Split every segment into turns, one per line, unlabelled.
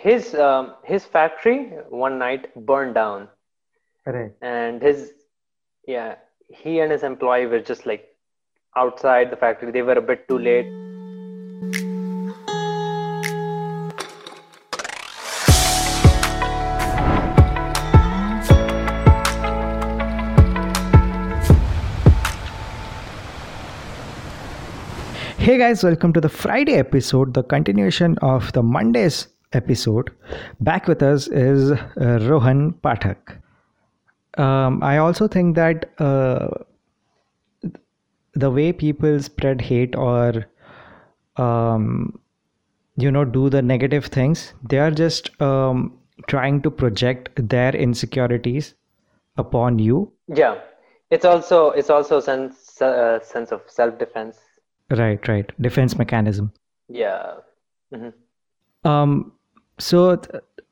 his um, his factory one night burned down.
Right.
and his yeah he and his employee were just like outside the factory. They were a bit too late.
Hey guys, welcome to the Friday episode, the continuation of the Mondays episode. Back with us is uh, Rohan Pathak. Um, I also think that uh, the way people spread hate or um, you know do the negative things, they are just um, trying to project their insecurities upon you.
yeah it's also it's also sense uh, sense of self-defense
Right, right. Defense mechanism.
yeah Mhm.
Um, so,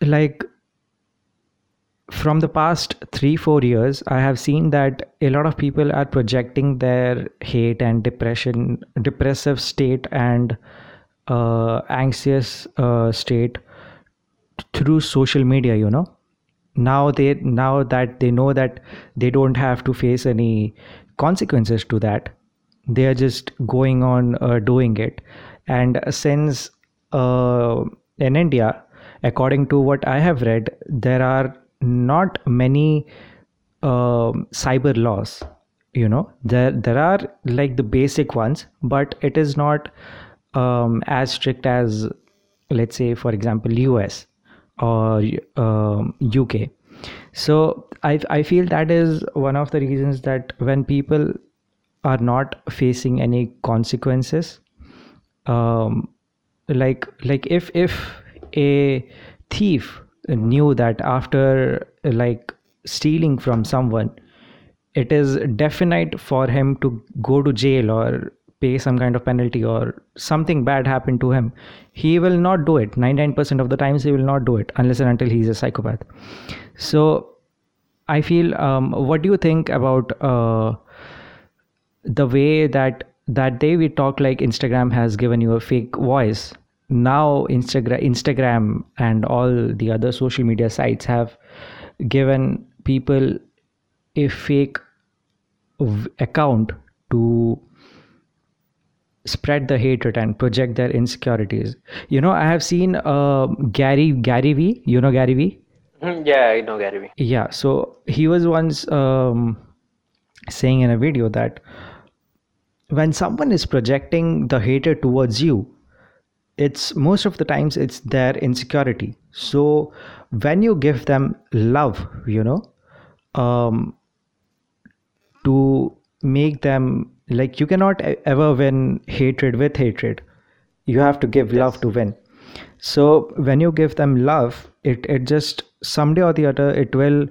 like, from the past three, four years, I have seen that a lot of people are projecting their hate and depression, depressive state, and uh, anxious uh, state through social media. You know, now they now that they know that they don't have to face any consequences to that they are just going on uh, doing it and since uh, in india according to what i have read there are not many um cyber laws you know. There there are like the basic ones but it is not um, as strict as let's say for example us or um, uk so I, I feel that is one of the reasons that when people are not facing any consequences um, like like if if a thief knew that after like stealing from someone it is definite for him to go to jail or pay some kind of penalty or something bad happened to him. He will not do it. 99% of the times he will not do it unless and until he's a psychopath. So i feel um, what do you think about uh, the way that that day we talk like instagram has given you a fake voice now instagram instagram and all the other social media sites have given people a fake v- account to spread the hatred and project their insecurities you know i have seen uh, gary gary vee you know gary vee
Mhm. yeah i know gary Vee.
yeah so he was once um, saying in a video that when someone is projecting the hatred towards you it's most of the times it's their insecurity. So when you give them love you know um, to make them like you cannot ever win hatred with hatred. You have to give love to win. So when you give them love it it just someday or the other it will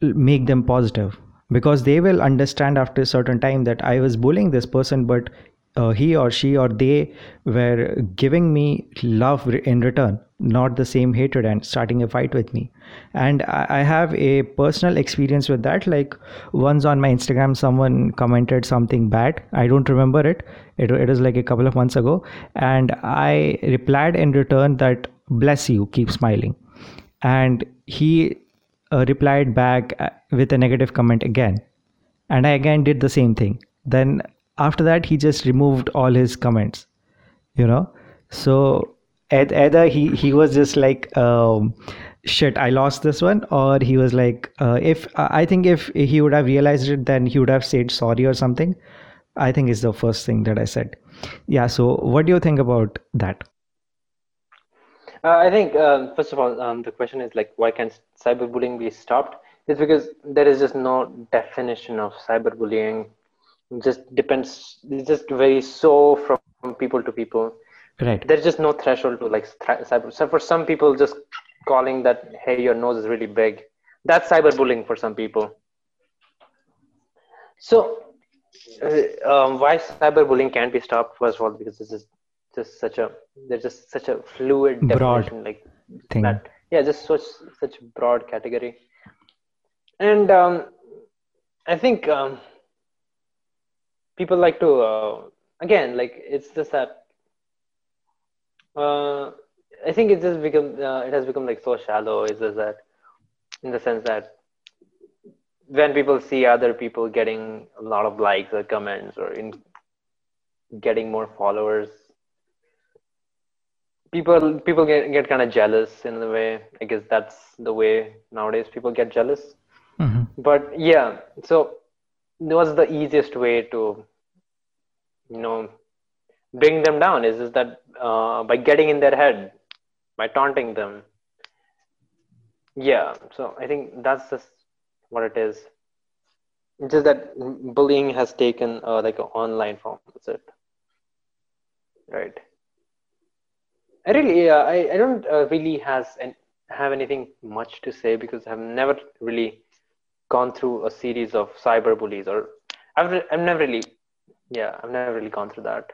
make them positive. Because they will understand after a certain time that i was bullying this person but uh, he or she or they were giving me love in return not the same hatred and starting a fight with me. And I, have a personal experience with that. Like once on my instagram someone commented something bad. I don't remember it. It, it was like a couple of months ago. And i replied in return that bless you. Keep smiling. And he uh, replied back uh, with a negative comment again. And i again did the same thing. Then after that he just removed all his comments you know so either he he was just like um, shit i lost this one or he was like uh, if i think if he would have realized it then he would have said sorry or something i think is the first thing that i said yeah so what do you think about that
Uh, I think um, first of all, um, the question is like, why can't cyberbullying be stopped? It's because there is just no definition of cyberbullying. It just depends. It's just very so from people to people.
right
There's just no threshold to like cyber. So for some people, just calling that, hey, your nose is really big, that's cyberbullying for some people. So, uh, um, why cyberbullying can't be stopped? First of all, because this is just such a there's just such a fluid
Broad
like
thing
that. Yeah, just such such broad category. And um, I think um, people like to uh, again like it's just that uh, I think it just become uh, it has become like so shallow. Is just that in the sense that when people see other people getting a lot of likes or comments or in getting more followers, people people get, get kind of jealous in a way. I guess that's the way nowadays people get jealous.
Mm-hmm.
But yeah, so what's the easiest way to you know bring them down is, is that uh, by getting in their head by taunting them. Yeah so i think that's just what it is. It's just that bullying has taken uh, like an online form that's it. Right. I really uh, I, I don't uh, really has and have anything much to say because i've never really gone through a series of cyber bullies or i've, I've never really yeah i've never really gone through that.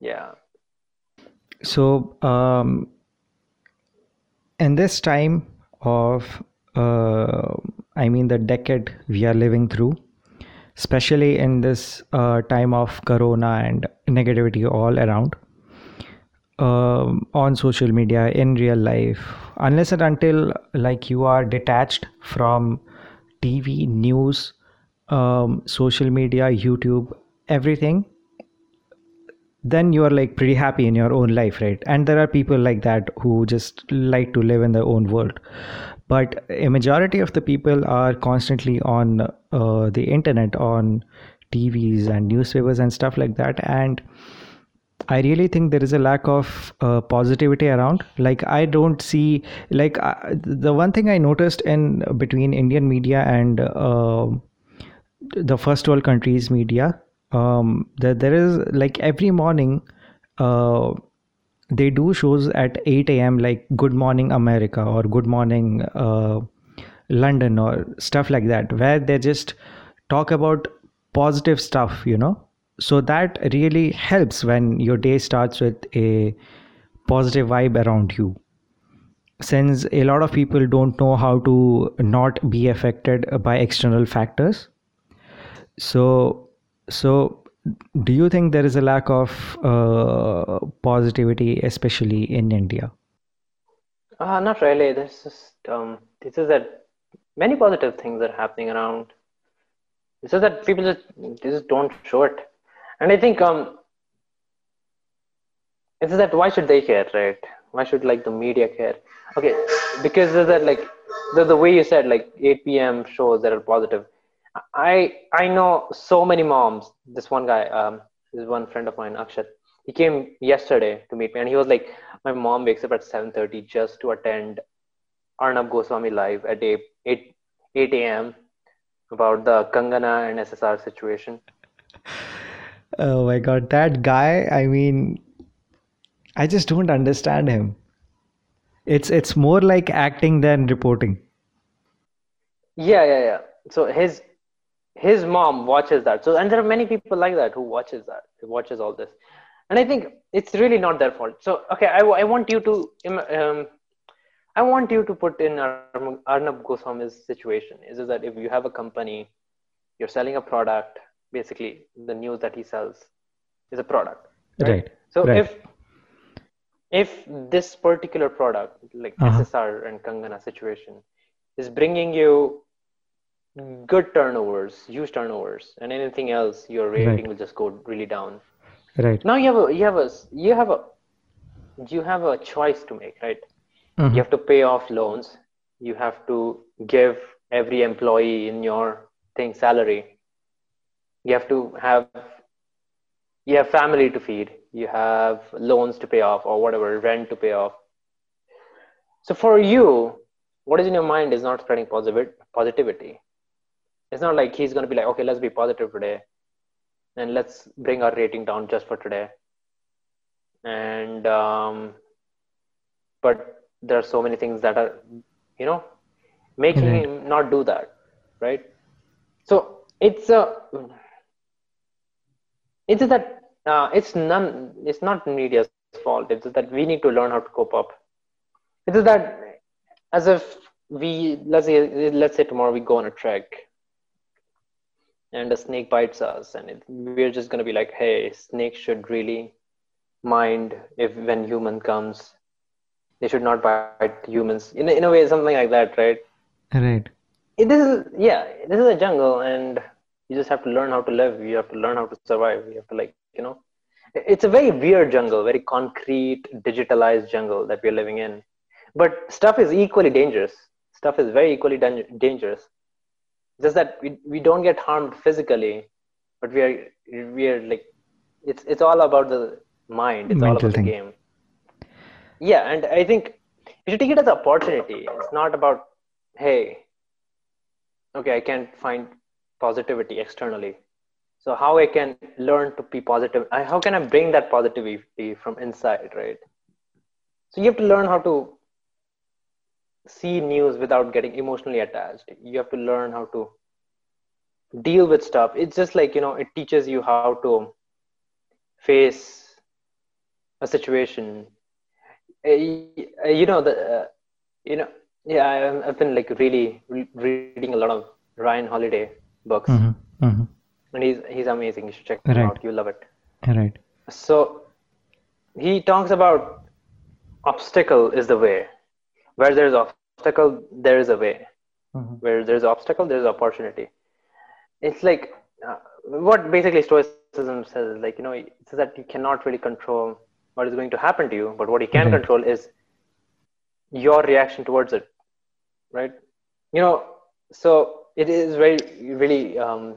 Yeah.
So um, in this time of uh, i mean the decade we are living through especially in this uh, time of corona and negativity all around um, on social media in real life unless and until like you are detached from tv news um, social media youtube everything then you are like pretty happy in your own life right? And there are people like that who just like to live in their own world. But a majority of the people are constantly on uh, the internet on tvs and newspapers and stuff like that and i really think there is a lack of uh, positivity around. Like i don't see like uh, the one thing i noticed in between indian media and uh, the first world countries media um there, there is like every morning uh they do shows at 8 a.m like good morning america or good morning uh london or stuff like that where they just talk about positive stuff you know so that really helps when your day starts with a positive vibe around you since a lot of people don't know how to not be affected by external factors so so, do you think there is a lack of uh, positivity, especially in India?
Uh, not really. There's just um, this is that many positive things are happening around. It's just that people just just don't show it, and I think um, it's that why should they care, right? Why should like the media care? Okay, because of that like the the way you said like 8 p.m. shows that are positive I I know so many moms. This one guy, um, this one friend of mine, Akshat. He came yesterday to meet me, and he was like, "My mom wakes up at 7:30 just to attend Arnab Goswami live at 8 8, 8 a.m. about the Kangana and SSR situation."
Oh my god, that guy! I mean, I just don't understand him. It's it's more like acting than reporting.
Yeah, yeah, yeah. So his his mom watches that so and there are many people like that who watches that who watches all this and i think it's really not their fault so okay i, I want you to um, i want you to put in arnab goswami's situation is that if you have a company you're selling a product basically the news that he sells is a product
right, right.
so
right.
if if this particular product like uh-huh. ssr and kangana situation is bringing you good turnovers, huge turnovers, and anything else, your rating right. will just go really down.
Right.
Now you have a you have a you have a you have a choice to make, right? Mm-hmm. You have to pay off loans. You have to give every employee in your thing salary. You have to have you have family to feed. You have loans to pay off or whatever rent to pay off. So for you, what is in your mind is not spreading positive positivity it's not like he's going to be like okay let's be positive today and let's bring our rating down just for today and um, but there are so many things that are you know making mm-hmm. him not do that right so it's a it's that uh, it's none it's not media's fault. It's that we need to learn how to cope up. It's that as if we let's say let's say tomorrow we go on a trek and a snake bites us and it, we're just going to be like hey snake should really mind if when human comes. They should not bite humans. In, a- in a way something like that right?
Right.
it, this is yeah this is a jungle and you just have to learn how to live. You have to learn how to survive. You have to like you know. It's a very weird jungle very concrete digitalized jungle that we're living in. But stuff is equally dangerous. Stuff is very equally dan- dangerous. Just that we, we don't get harmed physically but we are we are like it's it's all about the mind. It's all
Mental
about
thing.
the game. Yeah and i think you should take it as an opportunity. It's not about hey okay i can't find positivity externally. So how i can learn to be positive how can i bring that positivity from inside right? So you have to learn how to see news without getting emotionally attached. You have to learn how to deal with stuff. It's just like you know it teaches you how to face a situation. Uh, you know the uh, you know yeah i've been like really re- reading a lot of ryan holiday books.
Hmm hmm
and he's he's amazing. You should check him
Right.
out. You love it.
Right.
so he talks about obstacle is the way. Where there's obstacle there is a way.
Mhm.
where there's obstacle there's opportunity. It's like uh, what basically stoicism says is like you know it says that you cannot really control what is going to happen to you but what you can
Right.
control is your reaction towards it. Right? You know so it is very really um,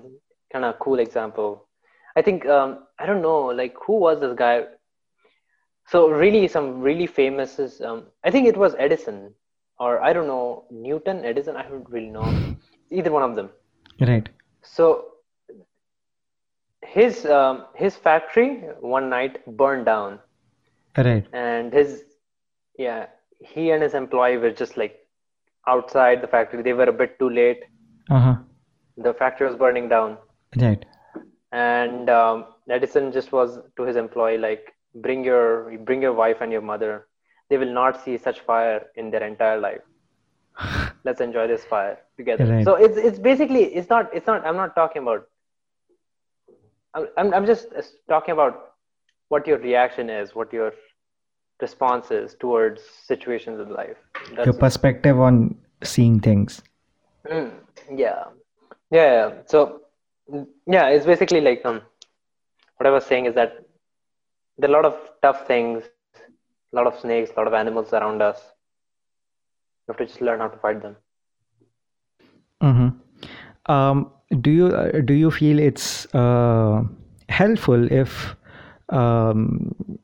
kind of cool example. I think um, i don't know like who was this guy? So really some really famous is um, i think it was edison or i don't know newton edison i don't really know. Either one of them.
Right.
so his um, his factory one night burned down.
Right.
and his yeah he and his employee were just like outside the factory. They were a bit too late
Uh huh.
the factory was burning down
Right.
and um, edison just was to his employee like bring your bring your wife and your mother they will not see such fire in their entire life let's enjoy this fire together
Right.
so it's it's basically it's not it's not i'm not talking about i'm i'm, I'm just uh, talking about what your reaction is what your response is towards situations in life that's
Your perspective on seeing things.
Mm, yeah. yeah so yeah it's basically like um what i was saying is that there are a lot of tough things a lot of snakes a lot of animals around us you have to just learn how to fight them
Mm-hmm. Um, do you uh, do you feel it's uh, helpful if, um,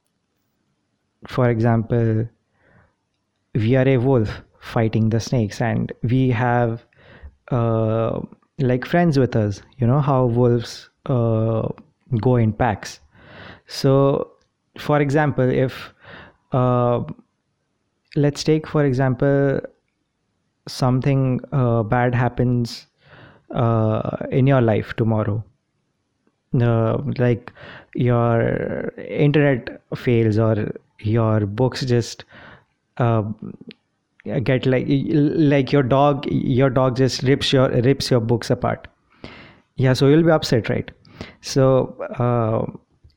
for example, we are a wolf fighting the snakes, and we have uh, like friends with us? You know how wolves uh, go in packs. So, for example, if uh, let's take for example something uh, bad happens uh, in your life tomorrow like your internet fails or your books just get like like your dog your dog just rips your rips your books apart. Yeah so you'll be upset right? So uh,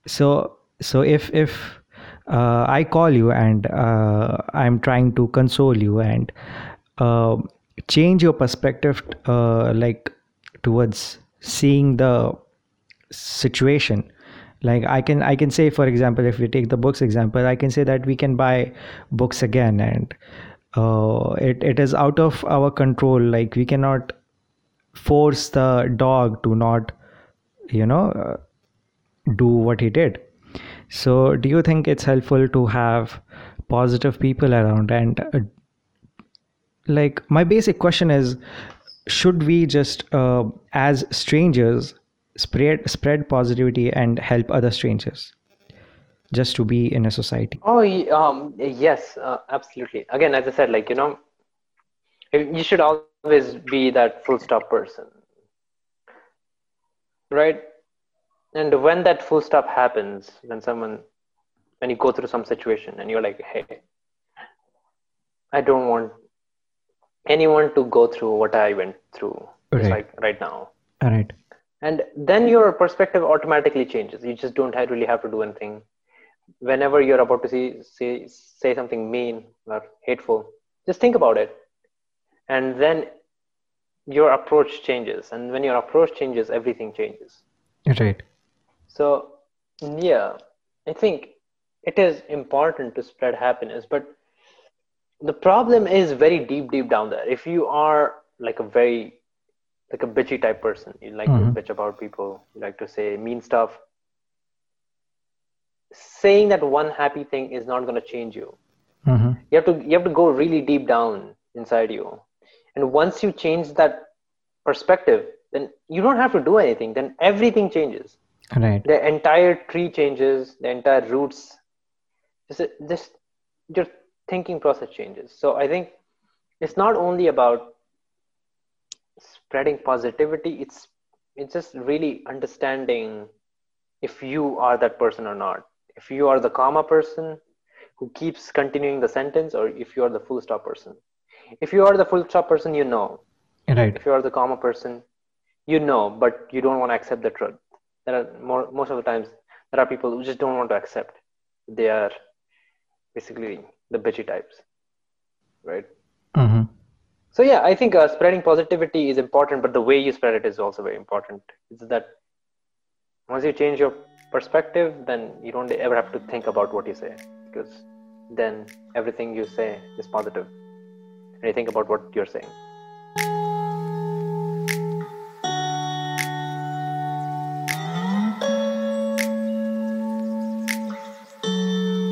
so so if if uh, i call you and uh, i'm trying to console you and uh, change your perspective uh, like towards seeing the situation like i can i can say for example if we take the books example i can say that we can buy books again and uh, it, it is out of our control. Like we cannot force the dog to not you know uh, do what he did. So do you think it's helpful to have positive people around? And uh, like my basic question is should we just uh, as strangers spread spread positivity and help other strangers just to be in a society.
Oh um yes uh, absolutely. Again as i said like you know you should always be that full stop person. Right? And when that full stop happens when someone when you go through some situation and you're like hey i don't want anyone to go through what i went through
Right.
like right now.
All right.
And then your perspective automatically changes. You just don't really have to do anything whenever you're about to see, say say something mean or hateful, just think about it, and then your approach changes. And when your approach changes, everything changes.
Right.
So yeah, I think it is important to spread happiness, but the problem is very deep, deep down there. If you are like a very like a bitchy type person, you like
Mhm.
to bitch about people, you like to say mean stuff. Saying that one happy thing is not going to change you.
Mm-hmm.
You have to you have to go really deep down inside you, and once you change that perspective, then you don't have to do anything. Then everything changes
Right.
the entire tree changes the entire roots just just your thinking process changes so i think it's not only about spreading positivity it's it's just really understanding if you are that person or not if you are the comma person who keeps continuing the sentence or if you are the full stop person. If you are the full stop person you know.
Right.
if you are the comma person you know but you don't want to accept the truth. There are more most of the times there are people who just don't want to accept they are basically the bitchy types right?
Mm-hmm.
so yeah i think uh, spreading positivity is important but the way you spread it is also very important. It's that once you change your perspective then you don't ever have to think about what you say because then everything you say is positive. And you think about what you're saying